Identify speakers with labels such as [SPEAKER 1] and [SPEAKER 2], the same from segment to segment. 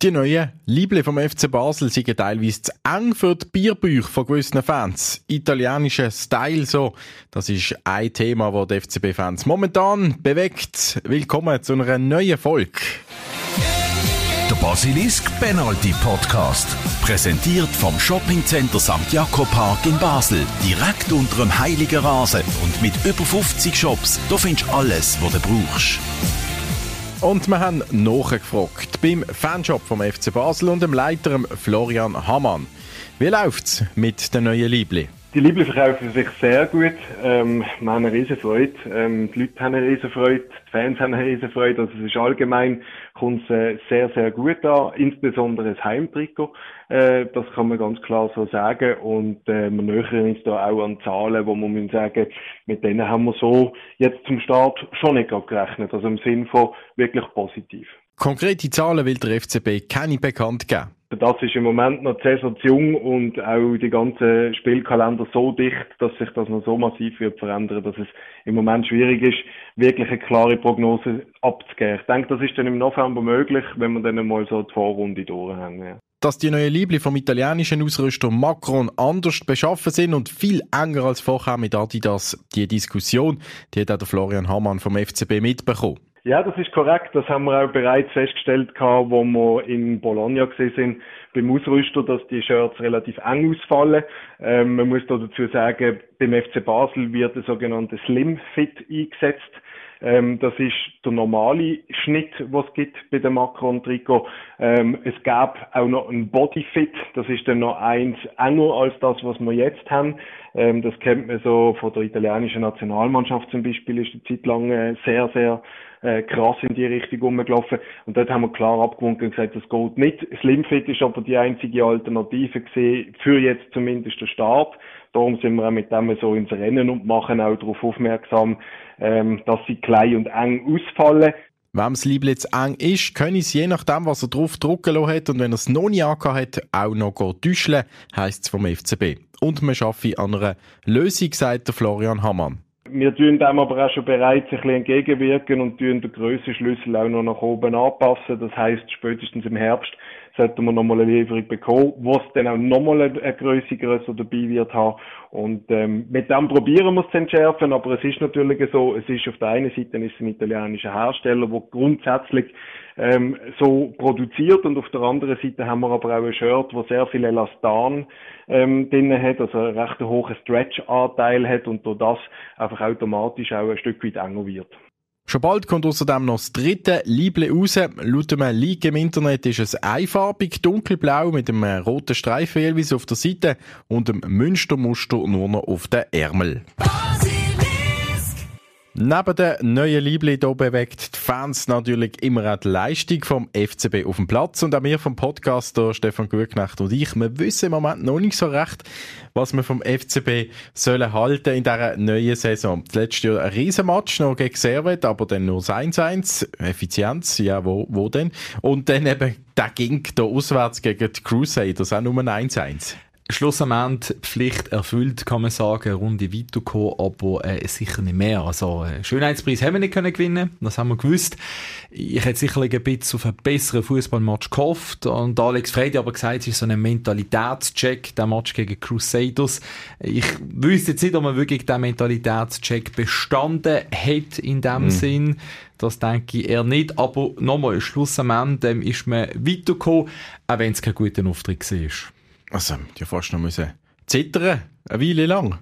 [SPEAKER 1] Die neuen Liebling vom FC Basel sind teilweise zu eng für die Bierbücher von gewissen Fans. Italienischer Style so, das ist ein Thema, das die FCB-Fans momentan bewegt. Willkommen zu einer neuen Folge.
[SPEAKER 2] Der Basilisk Penalty Podcast. Präsentiert vom Shoppingcenter St. Jakob Park in Basel. Direkt unter dem Heiligen Rasen und mit über 50 Shops. Da findest du alles, was du brauchst.
[SPEAKER 1] Und wir haben nachgefragt beim Fanshop vom FC Basel und dem Leiter Florian Hamann. Wie läuft's mit den neuen Liebling?
[SPEAKER 3] Die Liebling verkaufen sich sehr gut. Ähm, wir haben eine riesen Freude. Ähm, die Leute haben eine riesen Freude. Die Fans haben eine riesen Freude. Also es ist allgemein, kommt es äh, sehr, sehr gut an. Insbesondere das Heimtrikot. Äh, das kann man ganz klar so sagen. Und äh, wir nähern uns da auch an Zahlen, wo man muss sagen, mit denen haben wir so jetzt zum Start schon nicht gerechnet. Also im Sinn von wirklich positiv.
[SPEAKER 1] Konkrete Zahlen will der FCB keine bekannt geben.
[SPEAKER 3] Das ist im Moment noch sehr zu jung und auch die ganzen Spielkalender so dicht, dass sich das noch so massiv wird verändern, dass es im Moment schwierig ist, wirklich eine klare Prognose abzugeben. Ich denke, das ist dann im November möglich, wenn wir dann mal so die Vorrunde durch haben. Ja.
[SPEAKER 1] Dass die neuen Liebling vom italienischen Ausrüster Macron anders beschaffen sind und viel enger als vorher mit Adidas, die Diskussion, die hat auch der Florian Hamann vom FCB mitbekommen.
[SPEAKER 3] Ja, das ist korrekt. Das haben wir auch bereits festgestellt, gehabt, wo wir in Bologna gesehen sind, beim Ausrüster, dass die Shirts relativ eng ausfallen. Ähm, man muss da dazu sagen, beim FC Basel wird der sogenannte Slim Fit eingesetzt. Ähm, das ist der normale Schnitt, was es gibt bei dem Macron-Trikot. Ähm, es gab auch noch ein Bodyfit, das ist dann noch eins enger als das, was wir jetzt haben. Ähm, das kennt man so von der italienischen Nationalmannschaft zum Beispiel, ist eine Zeit lang äh, sehr, sehr äh, krass in die Richtung rumgelaufen. Und dort haben wir klar abgewunken und gesagt, das geht nicht. Slimfit ist aber die einzige Alternative gesehen, für jetzt zumindest den Start. Darum sind wir auch mit dem so ins Rennen und machen auch darauf aufmerksam, ähm, dass sie klein und eng ausfallen.
[SPEAKER 1] Wenn das Liebling jetzt eng ist, können es je nachdem, was er drauf drucken hat und wenn er es noch nie hat, auch noch täuschen, heisst es vom FCB. Und man schaffe an einer Lösung, sagt der Florian Hamann.
[SPEAKER 3] Wir tun dem aber auch schon bereits ein bisschen entgegenwirken und tun den Grössenschlüssel auch noch nach oben anpassen. Das heisst, spätestens im Herbst sollten wir nochmal eine Lieferung bekommen, wo es dann auch nochmal eine, eine Größe größer dabei wird haben. Und ähm, mit dem probieren wir es zu entschärfen, aber es ist natürlich so, es ist auf der einen Seite ist ein italienischer Hersteller, der grundsätzlich ähm, so produziert und auf der anderen Seite haben wir aber auch ein Shirt, wo sehr viel Elastan ähm, drin hat, also einen recht hohen Stretch-Anteil hat und durch das einfach automatisch auch ein Stück weit enger wird.
[SPEAKER 1] Schon bald kommt außerdem noch das dritte Liebling raus. Laut einem Leak im Internet ist es einfarbig, dunkelblau mit einem roten Streifen jeweils auf der Seite und einem Münstermuster nur noch auf den Ärmel. Neben den neuen Liebling hier bewegt die Fans natürlich immer auch die Leistung vom FCB auf dem Platz. Und auch wir vom Podcaster Stefan Gutknecht und ich, wir wissen im Moment noch nicht so recht, was wir vom FCB sollen halten in dieser neuen Saison. Das letzte Jahr ein Riesenmatch noch gegen Servet, aber dann nur 1-1. Effizienz, ja, wo, wo denn? Und dann eben der ging da auswärts gegen die Crusaders, auch nur 1-1.
[SPEAKER 4] Schlussendlich Pflicht erfüllt, kann man sagen, Runde weitergekommen, aber äh, sicher nicht mehr. Also äh, Schönheitspreis haben wir nicht können gewinnen, das haben wir gewusst. Ich hätte sicherlich ein bisschen auf einen besseren Fußballmatch gehofft und Alex Fredi aber gesagt, es ist so ein Mentalitätscheck, der Match gegen Crusaders. Ich wüsste jetzt nicht, ob man wirklich den Mentalitätscheck bestanden hat in dem mhm. Sinn. Das denke ich eher nicht, aber nochmal, schlussendlich ähm, ist man weitergekommen, auch wenn es kein guter Auftritt war.
[SPEAKER 1] Also, die fast noch müssen zittern, eine Weile lang.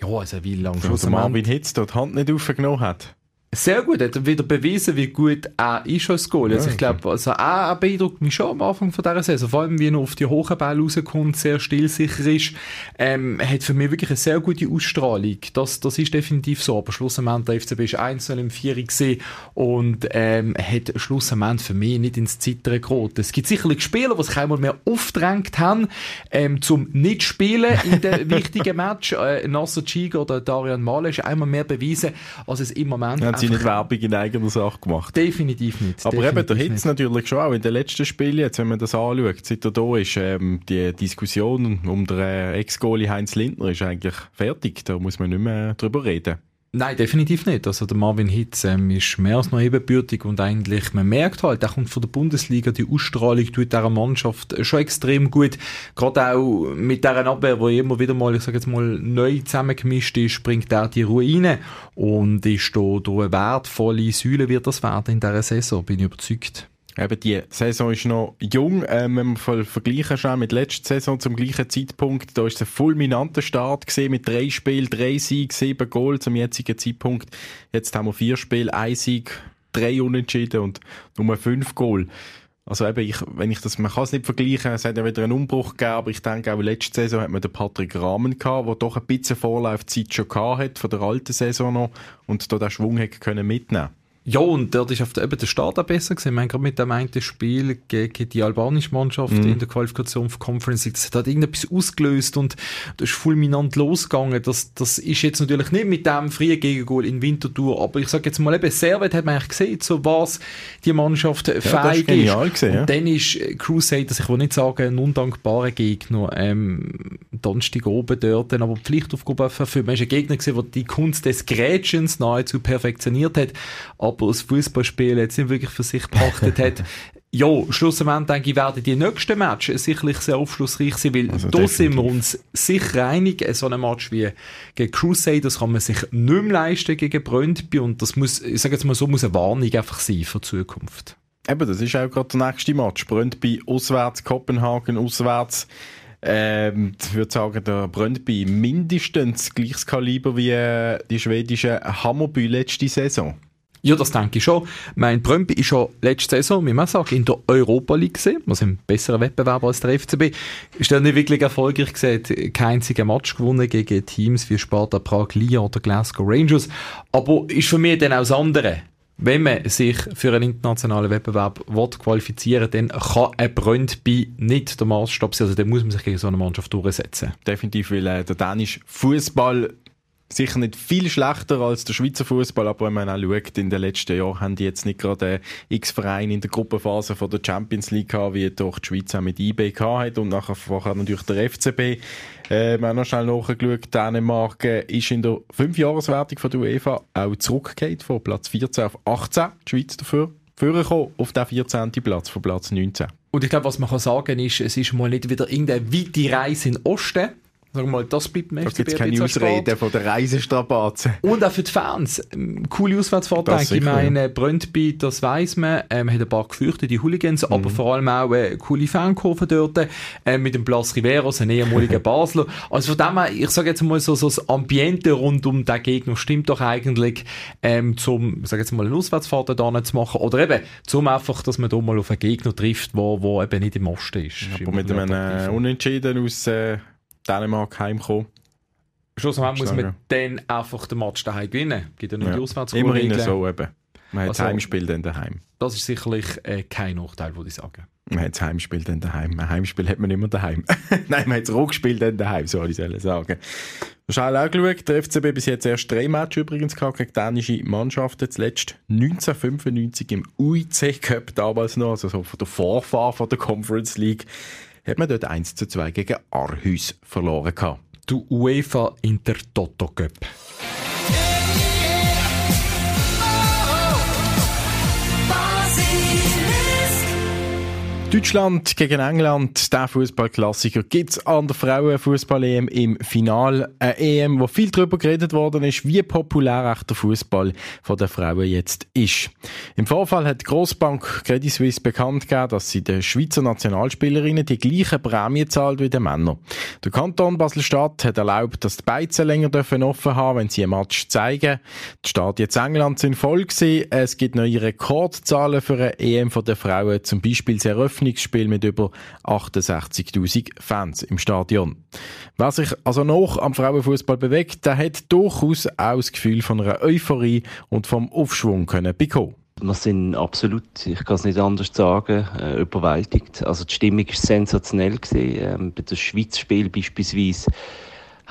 [SPEAKER 4] Ja, also eine Weile lang.
[SPEAKER 1] Schluss Marvin Hitz dort die Hand nicht aufgenommen hat.
[SPEAKER 4] Sehr gut, er hat wieder bewiesen, wie gut er ist als Goal. Also ja, ich glaube, also er beeindruckt mich schon am Anfang von dieser Saison. Vor allem, wie er auf die hohen Bälle rauskommt, sehr stillsicher ist. Ähm, hat für mich wirklich eine sehr gute Ausstrahlung. Das, das ist definitiv so. Aber schlussendlich, der FCB ist 1 im 4 gesehen und ähm, hat schlussendlich für mich nicht ins Zittern geraten. Es gibt sicherlich Spieler, die sich einmal mehr aufgedrängt haben, ähm, zum nicht spielen in den wichtigen Match. Äh, Nasser Chiga oder Darian Male ist einmal mehr bewiesen, als es im Moment
[SPEAKER 1] ja, sie nicht Werbung in eigener Sache gemacht.
[SPEAKER 4] Definitiv nicht.
[SPEAKER 1] Aber
[SPEAKER 4] definitiv
[SPEAKER 1] eben, der Hitz natürlich schon auch in den letzten Spielen, jetzt, wenn man das anschaut, seit er da ist, ähm, die Diskussion um den äh, Ex-Goalie Heinz Lindner ist eigentlich fertig. Da muss man nicht mehr drüber reden.
[SPEAKER 4] Nein, definitiv nicht. Also der Marvin Hitz ähm, ist mehr als noch ebenbürtig und eigentlich, man merkt halt, er kommt von der Bundesliga, die Ausstrahlung tut dieser Mannschaft schon extrem gut. Gerade auch mit dieser Abwehr, wo immer wieder mal, ich sage jetzt mal, neu zusammengemischt ist, bringt er die Ruine und ist da durch eine wertvolle Säule wird das werden in dieser Saison, bin ich überzeugt.
[SPEAKER 1] Eben die Saison ist noch jung, ähm, wenn wir vergleichen schon mit letzter Saison zum gleichen Zeitpunkt, da ist ein fulminanter Start gesehen mit drei Spielen, drei Siege, sieben Goal zum jetzigen Zeitpunkt. Jetzt haben wir vier Spiele, ein Sieg, drei Unentschieden und nur fünf Goal. Also eben, ich, wenn ich das, man kann es nicht vergleichen, es hat ja wieder einen Umbruch gegeben, aber ich denke auch letzte Saison hat man den Patrick Rahmen gehabt, der doch ein bisschen Vorlaufzeit schon gehabt hat, von der alten Saison noch, und da den Schwung hätte können mitnehmen
[SPEAKER 4] ja, und dort ist auf der, eben der Start auch besser gewesen. Ich meine, gerade mit dem einen Spiel gegen die albanische Mannschaft mm. in der Qualifikation für Conference League, das hat halt irgendetwas ausgelöst und das ist fulminant losgegangen. Das, das ist jetzt natürlich nicht mit dem frühen Gegengol in Winterthur, aber ich sage jetzt mal eben, Servet hat man eigentlich gesehen, so was die Mannschaft ja, fähig ist. ist. Gewesen, ja. Und dann ist Crusaders, ich will nicht sagen, ein undankbarer Gegner, ähm, Donnerstag oben dort, aber Pflichtaufgabe für Man ist ein Gegner gewesen, der die Kunst des Grätschens nahezu perfektioniert hat, aber das Fußballspielen jetzt nicht wirklich für sich pachtet hat. Ja, schlussendlich denke ich, werden die nächsten Matches sicherlich sehr aufschlussreich sein, weil also da sind wir uns sicher einig, so ein Match wie gegen Crusaders kann man sich nicht mehr leisten gegen Brøndby und das muss, ich sage jetzt mal so, muss eine Warnung einfach sein für die Zukunft.
[SPEAKER 1] Eben, das ist auch gerade der nächste Match. Brøndby auswärts, Kopenhagen auswärts. Ähm, ich würde sagen, der Brøndby mindestens gleiches Kaliber wie äh, die schwedische Hammerby letzte Saison.
[SPEAKER 4] Ja, das denke ich schon. Mein Brøndby ist schon letzte Saison, wie man sagt, in der Europa League gesehen, was ein besserer Wettbewerber als der FCB. Ist dann nicht wirklich erfolgreich gesehen, kein einziger Match gewonnen gegen Teams wie Sparta Prag, Lyon oder Glasgow Rangers. Aber ist für mich dann auch das andere. Wenn man sich für einen internationalen Wettbewerb qualifizieren will, dann kann ein Brøndby nicht der Maßstab sein. Also dann muss man sich gegen so eine Mannschaft durchsetzen.
[SPEAKER 1] Definitiv, weil äh, der dänische Fußball sicher nicht viel schlechter als der Schweizer Fußball, aber wenn man auch schaut, in den letzten Jahren haben die jetzt nicht gerade x Vereine in der Gruppenphase von der Champions League gehabt, wie doch die Schweiz auch mit IB hat und nachher vorher natürlich der FCB. Äh, wir haben noch schnell nachgeschaut, Dänemark äh, ist in der Fünfjahreswertung von der UEFA auch zurückgekehrt von Platz 14 auf 18, die Schweiz dafür vorgekommen auf den 14. Platz von Platz 19.
[SPEAKER 4] Und ich glaube, was man kann sagen ist, es ist mal nicht wieder irgendeine weite Reise in den Osten, Sagen wir mal, das bleibt
[SPEAKER 1] mir jetzt keine Ausrede von der Reisestrapazen.
[SPEAKER 4] Und auch für die Fans. Coole Auswärtsfahrt, denke ich. meine, Brøndby, das weiss man, ähm, hat ein paar gefürchtete Hooligans, mhm. aber vor allem auch eine coole Fankurve dort, äh, mit dem Blas Riveros, ein ehemaliger Basler. Also von dem her, ich sage jetzt mal so, so das Ambiente rund um den Gegner stimmt doch eigentlich, ähm, zum, ich sage jetzt mal, eine Auswärtsfahrt da zu machen. Oder eben, zum einfach, dass man da mal auf einen Gegner trifft, wo, wo eben nicht im Osten ist.
[SPEAKER 1] Ja, aber mit einem äh, Unentschieden aus, äh, Dänemark heimkommen.
[SPEAKER 4] Schlussendlich muss man dann einfach den Match daheim gewinnen. Gibt ja noch ja. die
[SPEAKER 1] Auswärtsvorregeln. Immerhin so eben. Man hat also, das Heimspiel dann daheim.
[SPEAKER 4] Das ist sicherlich äh, kein Nachteil, würde ich sagen.
[SPEAKER 1] Man hat das Heimspiel dann daheim. Ein Heimspiel hat man immer daheim. Nein, man hat das Rückspiel dann daheim, soll ich sagen. Du hast auch geschaut, der FCB bis jetzt erst drei Matches übrigens gehabt gegen dänische Mannschaften. Zuletzt 1995 im UIC Cup damals noch, also so von der Vorfahr von der Conference League hat man dort 1 zu 2 gegen Arhus verloren gehabt.
[SPEAKER 4] Du UEFA Intertoto Cup.
[SPEAKER 1] Deutschland gegen England, der Fußballklassiker gibt's an der Frauenfußball-EM im Final. Eine EM, wo viel darüber geredet worden ist, wie populär echt der Fußball von der Frauen jetzt ist. Im Vorfall hat die Grossbank Credit Suisse bekannt gegeben, dass sie den Schweizer Nationalspielerinnen die gleiche Prämie zahlt wie den Männern. Der Kanton Basel-Stadt hat erlaubt, dass die Beizen länger dürfen offen haben, wenn sie ein Match zeigen. Die Stadt jetzt England sind voll gewesen. Es gibt neue Rekordzahlen für eine EM von der Frauen, zum Beispiel sehr öffentlich Eröffnungsspiel mit über 68.000 Fans im Stadion. Wer sich also noch am Frauenfußball bewegt, der hat durchaus auch das Gefühl von einer Euphorie und vom Aufschwung können bekommen.
[SPEAKER 5] Wir sind absolut, ich kann es nicht anders sagen, äh, überwältigt. Also die Stimmung war sensationell. Gewesen. Ähm, bei dem Schweiz-Spiel beispielsweise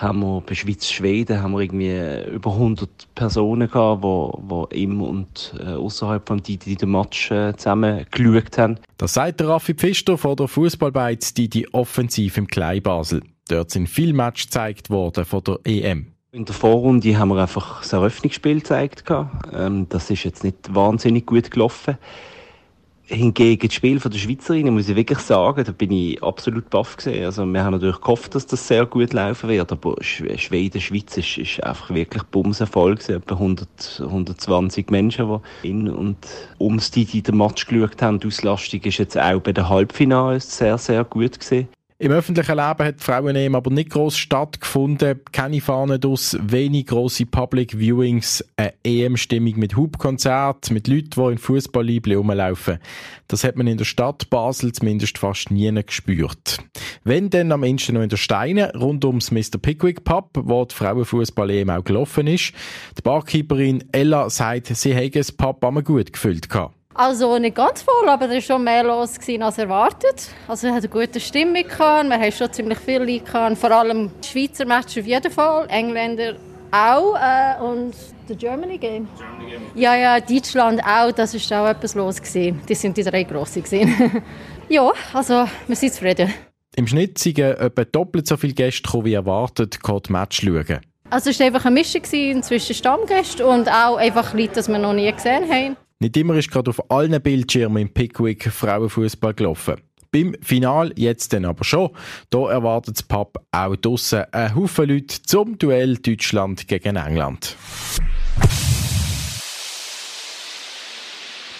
[SPEAKER 5] haben wir bei Schweiz-Schweden haben wir irgendwie über 100 Personen gehabt, die, die im und äh, außerhalb vom Didi den Match äh, zusammen geschaut haben.
[SPEAKER 1] Das sagt der Raffi Pfister von der Fußballbeiz Didi Offensiv im Kleinbasel. Dort sind viele Matches gezeigt worden von der EM.
[SPEAKER 5] In der Vorrunde haben wir einfach das Eröffnungsspiel gezeigt. Ähm, das ist jetzt nicht wahnsinnig gut gelaufen. Hingegen das Spiel der Schweizerinnen, muss ich wirklich sagen, da bin ich absolut baff gesehen. Also, wir haben natürlich gehofft, dass das sehr gut laufen wird, aber Schweden, Schweiz ist, ist einfach wirklich bumsenvoll gewesen. Etwa 100, 120 Menschen, die in und ums die, die den Match geschaut haben. Die Auslastung ist jetzt auch bei den Halbfinals sehr, sehr gut gewesen.
[SPEAKER 1] Im öffentlichen Leben hat Frauen aber nicht gross stattgefunden. Keine Fahnen aus, wenig grosse Public Viewings, eine EM-Stimmung mit Hubkonzert, mit Leuten, die in Fußballliebli rumlaufen. Das hat man in der Stadt Basel zumindest fast nie gespürt. Wenn dann am Ende noch in der Steine, rund ums Mr. Pickwick Pub, wo die Frauenfußball-EM auch gelaufen ist. Die Barkeeperin Ella sagt, sie hätte das Pub einmal gut gefüllt gehabt.
[SPEAKER 6] Also nicht ganz voll, aber da war schon mehr los als erwartet. Also wir hatten eine gute Stimmung, gehabt. wir hatten schon ziemlich viele Leute, gehabt. vor allem die Schweizer Match auf jeden Fall, Engländer auch äh, und der Germany Game. Germany Game. Ja, ja, Deutschland auch, das war auch etwas los. Gewesen. Die sind die drei grossen. ja, also wir sind zufrieden.
[SPEAKER 1] Im Schnitt sind etwa doppelt so viele Gäste gekommen, wie erwartet, die Match schauen.
[SPEAKER 6] Also es war einfach eine Mischung zwischen Stammgästen und auch einfach Leute, die wir noch nie gesehen haben.
[SPEAKER 1] Nicht immer ist gerade auf allen Bildschirmen im Pickwick Frauenfußball gelaufen. Beim Final jetzt dann aber schon. Da erwartet das Pub auch draussen einen Haufen Leute zum Duell Deutschland gegen England.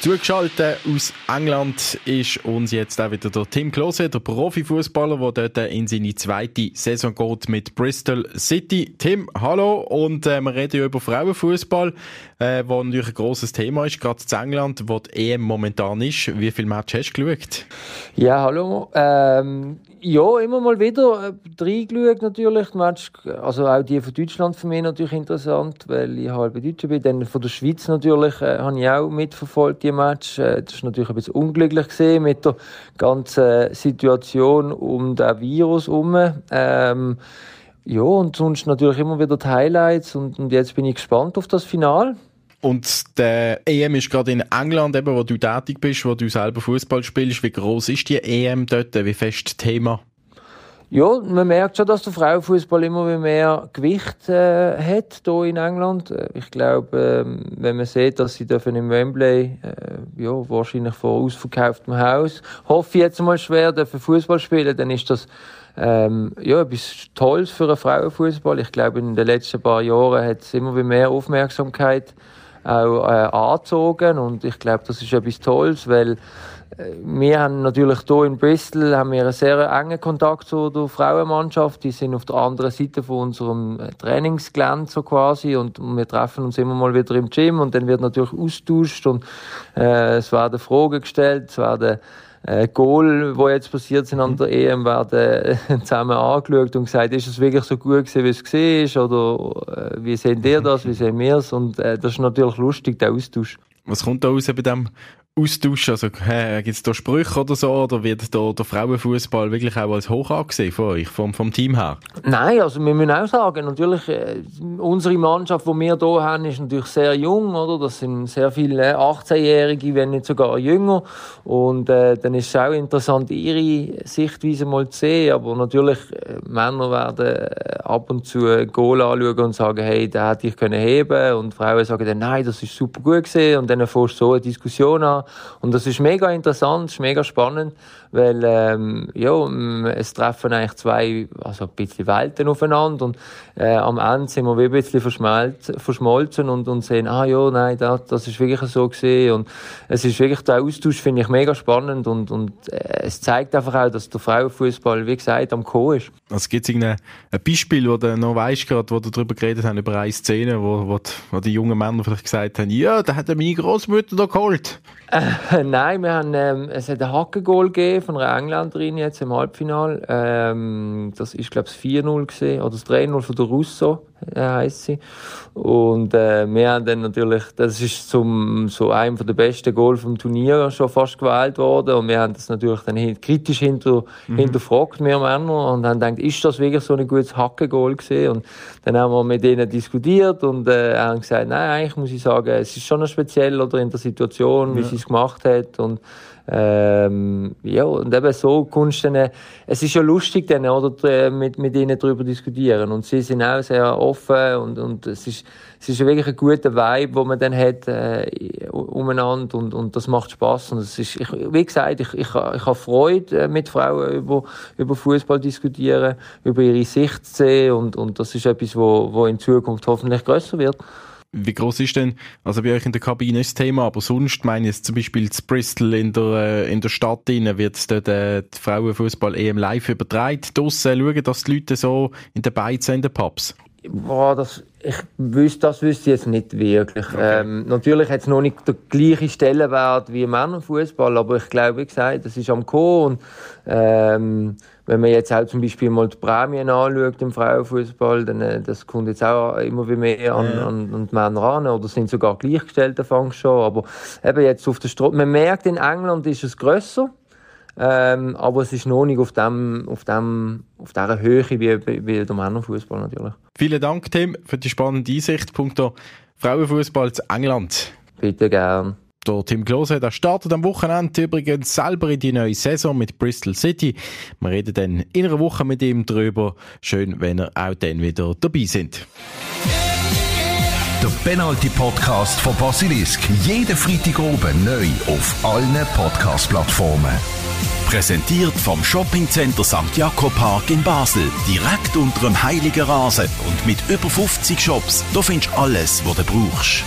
[SPEAKER 1] Zugeschaltet aus England ist uns jetzt auch wieder der Tim Klose, der Profifußballer, der dort in seine zweite Saison geht mit Bristol City. Tim, hallo und äh, wir reden ja über Frauenfußball, äh, wo natürlich ein grosses Thema ist, gerade in England, wo die EM momentan ist. Wie viele Matches hast du geschaut?
[SPEAKER 7] Ja, hallo. Ähm, ja, immer mal wieder äh, reingeschaut natürlich. Match, also auch die von Deutschland für mich natürlich interessant, weil ich halb Deutscher bin. Dann von der Schweiz natürlich äh, habe ich auch mitverfolgt, die Match. Äh, das war natürlich ein bisschen unglücklich gesehen mit der ganzen Situation um den Virus herum. Ähm, ja, und sonst natürlich immer wieder die Highlights und, und jetzt bin ich gespannt auf das Finale.
[SPEAKER 1] Und der EM ist gerade in England, eben, wo du tätig bist, wo du selber Fußball spielst. Wie groß ist die EM dort? Wie fest Thema?
[SPEAKER 7] Ja, man merkt schon, dass der Frauenfußball immer mehr Gewicht äh, hat hier in England. Äh, ich glaube, äh, wenn man sieht, dass sie dürfen im Wembley, äh, ja, wahrscheinlich vor ausverkauftem Haus, hoffe ich jetzt mal schwer, dürfen Fußball spielen, dann ist das ähm, ja, etwas Tolles für einen Frauenfußball. Ich glaube, in den letzten paar Jahren hat es immer mehr Aufmerksamkeit auch äh, angezogen. Und ich glaube, das ist etwas Tolles, weil äh, wir haben natürlich hier in Bristol haben wir einen sehr engen Kontakt zu der Frauenmannschaft. Die sind auf der anderen Seite von unserem äh, Trainingsgelände so quasi. Und wir treffen uns immer mal wieder im Gym. Und dann wird natürlich austauscht und äh, es werden Fragen gestellt, es werden äh, Goal, wo jetzt passiert sind an der EM, werden zusammen angeschaut und gesagt, ist es wirklich so gut gewesen, wie es gesehen oder äh, wie sehen ihr das, wie sehen wir es? Und äh, das ist natürlich lustig, der Austausch.
[SPEAKER 1] Was kommt da raus bei dem austauschen? Also, äh, gibt es da Sprüche oder so? Oder wird da der Frauenfußball wirklich auch als hoch angesehen von euch, vom, vom Team her?
[SPEAKER 7] Nein, also wir müssen auch sagen, natürlich, äh, unsere Mannschaft, die wir hier haben, ist natürlich sehr jung, oder? Das sind sehr viele 18-Jährige, wenn nicht sogar jünger. Und äh, dann ist es auch interessant, ihre Sichtweise mal zu sehen. Aber natürlich, äh, Männer werden äh, ab und zu Goal anschauen und sagen, hey, da hätte ich können heben. Und Frauen sagen dann, nein, das ist super gut gesehen. Und dann fährst du so eine Diskussion an. Und das ist mega interessant, ist mega spannend, weil ähm, ja, es treffen eigentlich zwei, also ein bisschen Welten aufeinander und äh, am Ende sind wir wie ein bisschen verschmolzen und, und sehen, ah ja, nein, das, das ist wirklich so gesehen und es ist wirklich, der Austausch finde ich mega spannend und, und äh, es zeigt einfach auch, dass der Frauenfußball, wie gesagt, am Co ist.
[SPEAKER 1] Also gibt es ein Beispiel, wo du noch weißt, gerade, wo du darüber geredet hast, über eine Szene, wo, wo, die, wo die jungen Männer vielleicht gesagt haben, ja, da hat meine Großmutter da geholt.
[SPEAKER 7] Äh, nein, wir haben, ähm, es hat ein Hackengol gegeben von einer Engländerin jetzt im Halbfinale. Ähm, das ist, glaube ich, 4-0 gesehen, oder das 3-0 von der Russo, heisst sie. Und äh, wir haben dann natürlich, das ist zum, so einem der besten Goal vom Turnier schon fast gewählt worden. Und wir haben das natürlich dann kritisch hinter, mhm. hinterfragt, wir Männer, und haben gedacht, ist das wirklich so ein gutes Hackengol gesehen? Und dann haben wir mit denen diskutiert und äh, haben gesagt, nein, eigentlich muss ich sagen, es ist schon speziell oder in der Situation, wie ja. sie es gemacht hat. Und Ähm, ja, und eben so kommst du dann, es ist ja lustig dann, oder, mit, mit ihnen darüber diskutieren. Und sie sind auch sehr offen und, und es ist, es ist wirklich ein guter Vibe, den man dann hat, äh, umeinander und, und das macht Spaß. Und es ist, ich, wie gesagt, ich, ich, ich habe Freude, äh, mit Frauen über, über Fußball diskutieren, über ihre Sicht zu sehen und, und das ist etwas, wo, wo in Zukunft hoffentlich größer wird.
[SPEAKER 1] Wie groß ist denn, also bei euch in der Kabine ist das Thema, aber sonst meine ich zum Beispiel zu Bristol in der, äh, in der Stadt drinnen, wird es dort äh, Frauenfußball EM live übertragen. Draussen schauen dass die Leute so in den Beizen in den Pubs?
[SPEAKER 7] Boah, das, ich wüsste, das wüsste ich jetzt nicht wirklich. Okay. Ähm, natürlich hat es noch nicht den gleichen Stellenwert wie Männerfußball, aber ich glaube, wie gesagt, das ist am kommen. Und, ähm, wenn man jetzt auch zum Beispiel mal die Prämien anschaut im Frauenfußball, dann äh, das kommt jetzt auch immer wie mehr an, ja. an, an die Männer ran oder sind sogar gleichgestellte Fang schon. Aber eben jetzt auf der Straße, man merkt in England ist es grösser. Ähm, aber es ist noch nicht auf, dem, auf, dem, auf dieser Höhe wie, wie der Männerfußball natürlich.
[SPEAKER 1] Vielen Dank, Tim, für die spannende Einsicht. Punkto Frauenfußball zu England.
[SPEAKER 7] Bitte gern.
[SPEAKER 1] Der Tim Klose, der startet am Wochenende übrigens selber in die neue Saison mit Bristol City. Wir reden dann in einer Woche mit ihm drüber. Schön, wenn ihr auch dann wieder dabei sind.
[SPEAKER 2] Der Penalty Podcast von Basilisk. Jeden Freitag oben neu auf allen Podcast-Plattformen. Präsentiert vom Shoppingcenter St. Jakob Park in Basel. Direkt unter dem Heiligen Rasen und mit über 50 Shops. Da findest du alles, was du brauchst.